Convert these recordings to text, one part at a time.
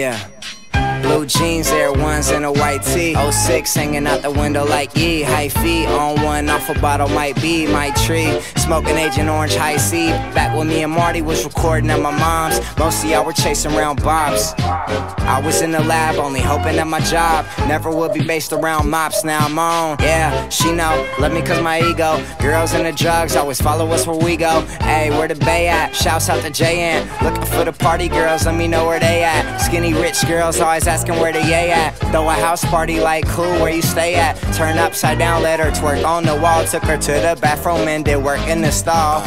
Yeah. Blue jeans, Air Ones, and a white tee. 06 hanging out the window like E. High feet on one, off a bottle might be my tree. Smoking Agent Orange High C. Back when me and Marty was recording at my mom's. Most of y'all were chasing around bobs. I was in the lab, only hoping that my job never would be based around mops. Now I'm on. Yeah, she know. Love me cause my ego. Girls and the drugs always follow us where we go. Hey, where the bay at? Shouts out to JN. Looking for the party girls, let me know where they at. Skinny rich girls always where the yay at. Throw a house party like cool, where you stay at? Turn upside down, let her twerk on the wall. Took her to the bathroom and did work in the stall.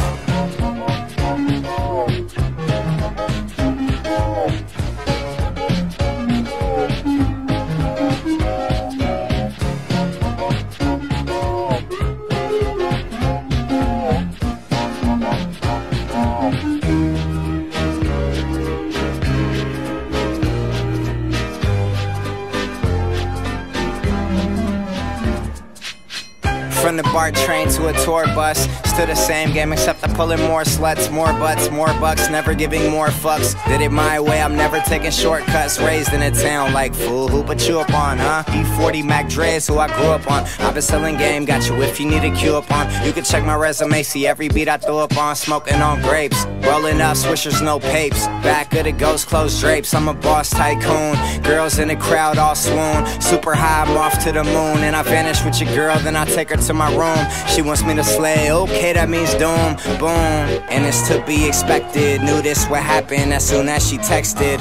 From the BART train to a tour bus, still the same game except I'm pulling more sluts, more butts, more bucks, never giving more fucks. Did it my way, I'm never taking shortcuts. Raised in a town like fool, who put you up on, huh? E40 Mac Dre's who I grew up on. I've been selling game, got you if you need a cue up on. You can check my resume, see every beat I throw up on. Smoking on grapes, rolling up swishers, no papes. Back of the ghost closed drapes, I'm a boss tycoon. Girls in the crowd all swoon. Super high, I'm off to the moon. And I vanish with your girl, then I take her to my room. She wants me to slay, okay, that means doom, boom. And it's to be expected. Knew this would happen as soon as she texted.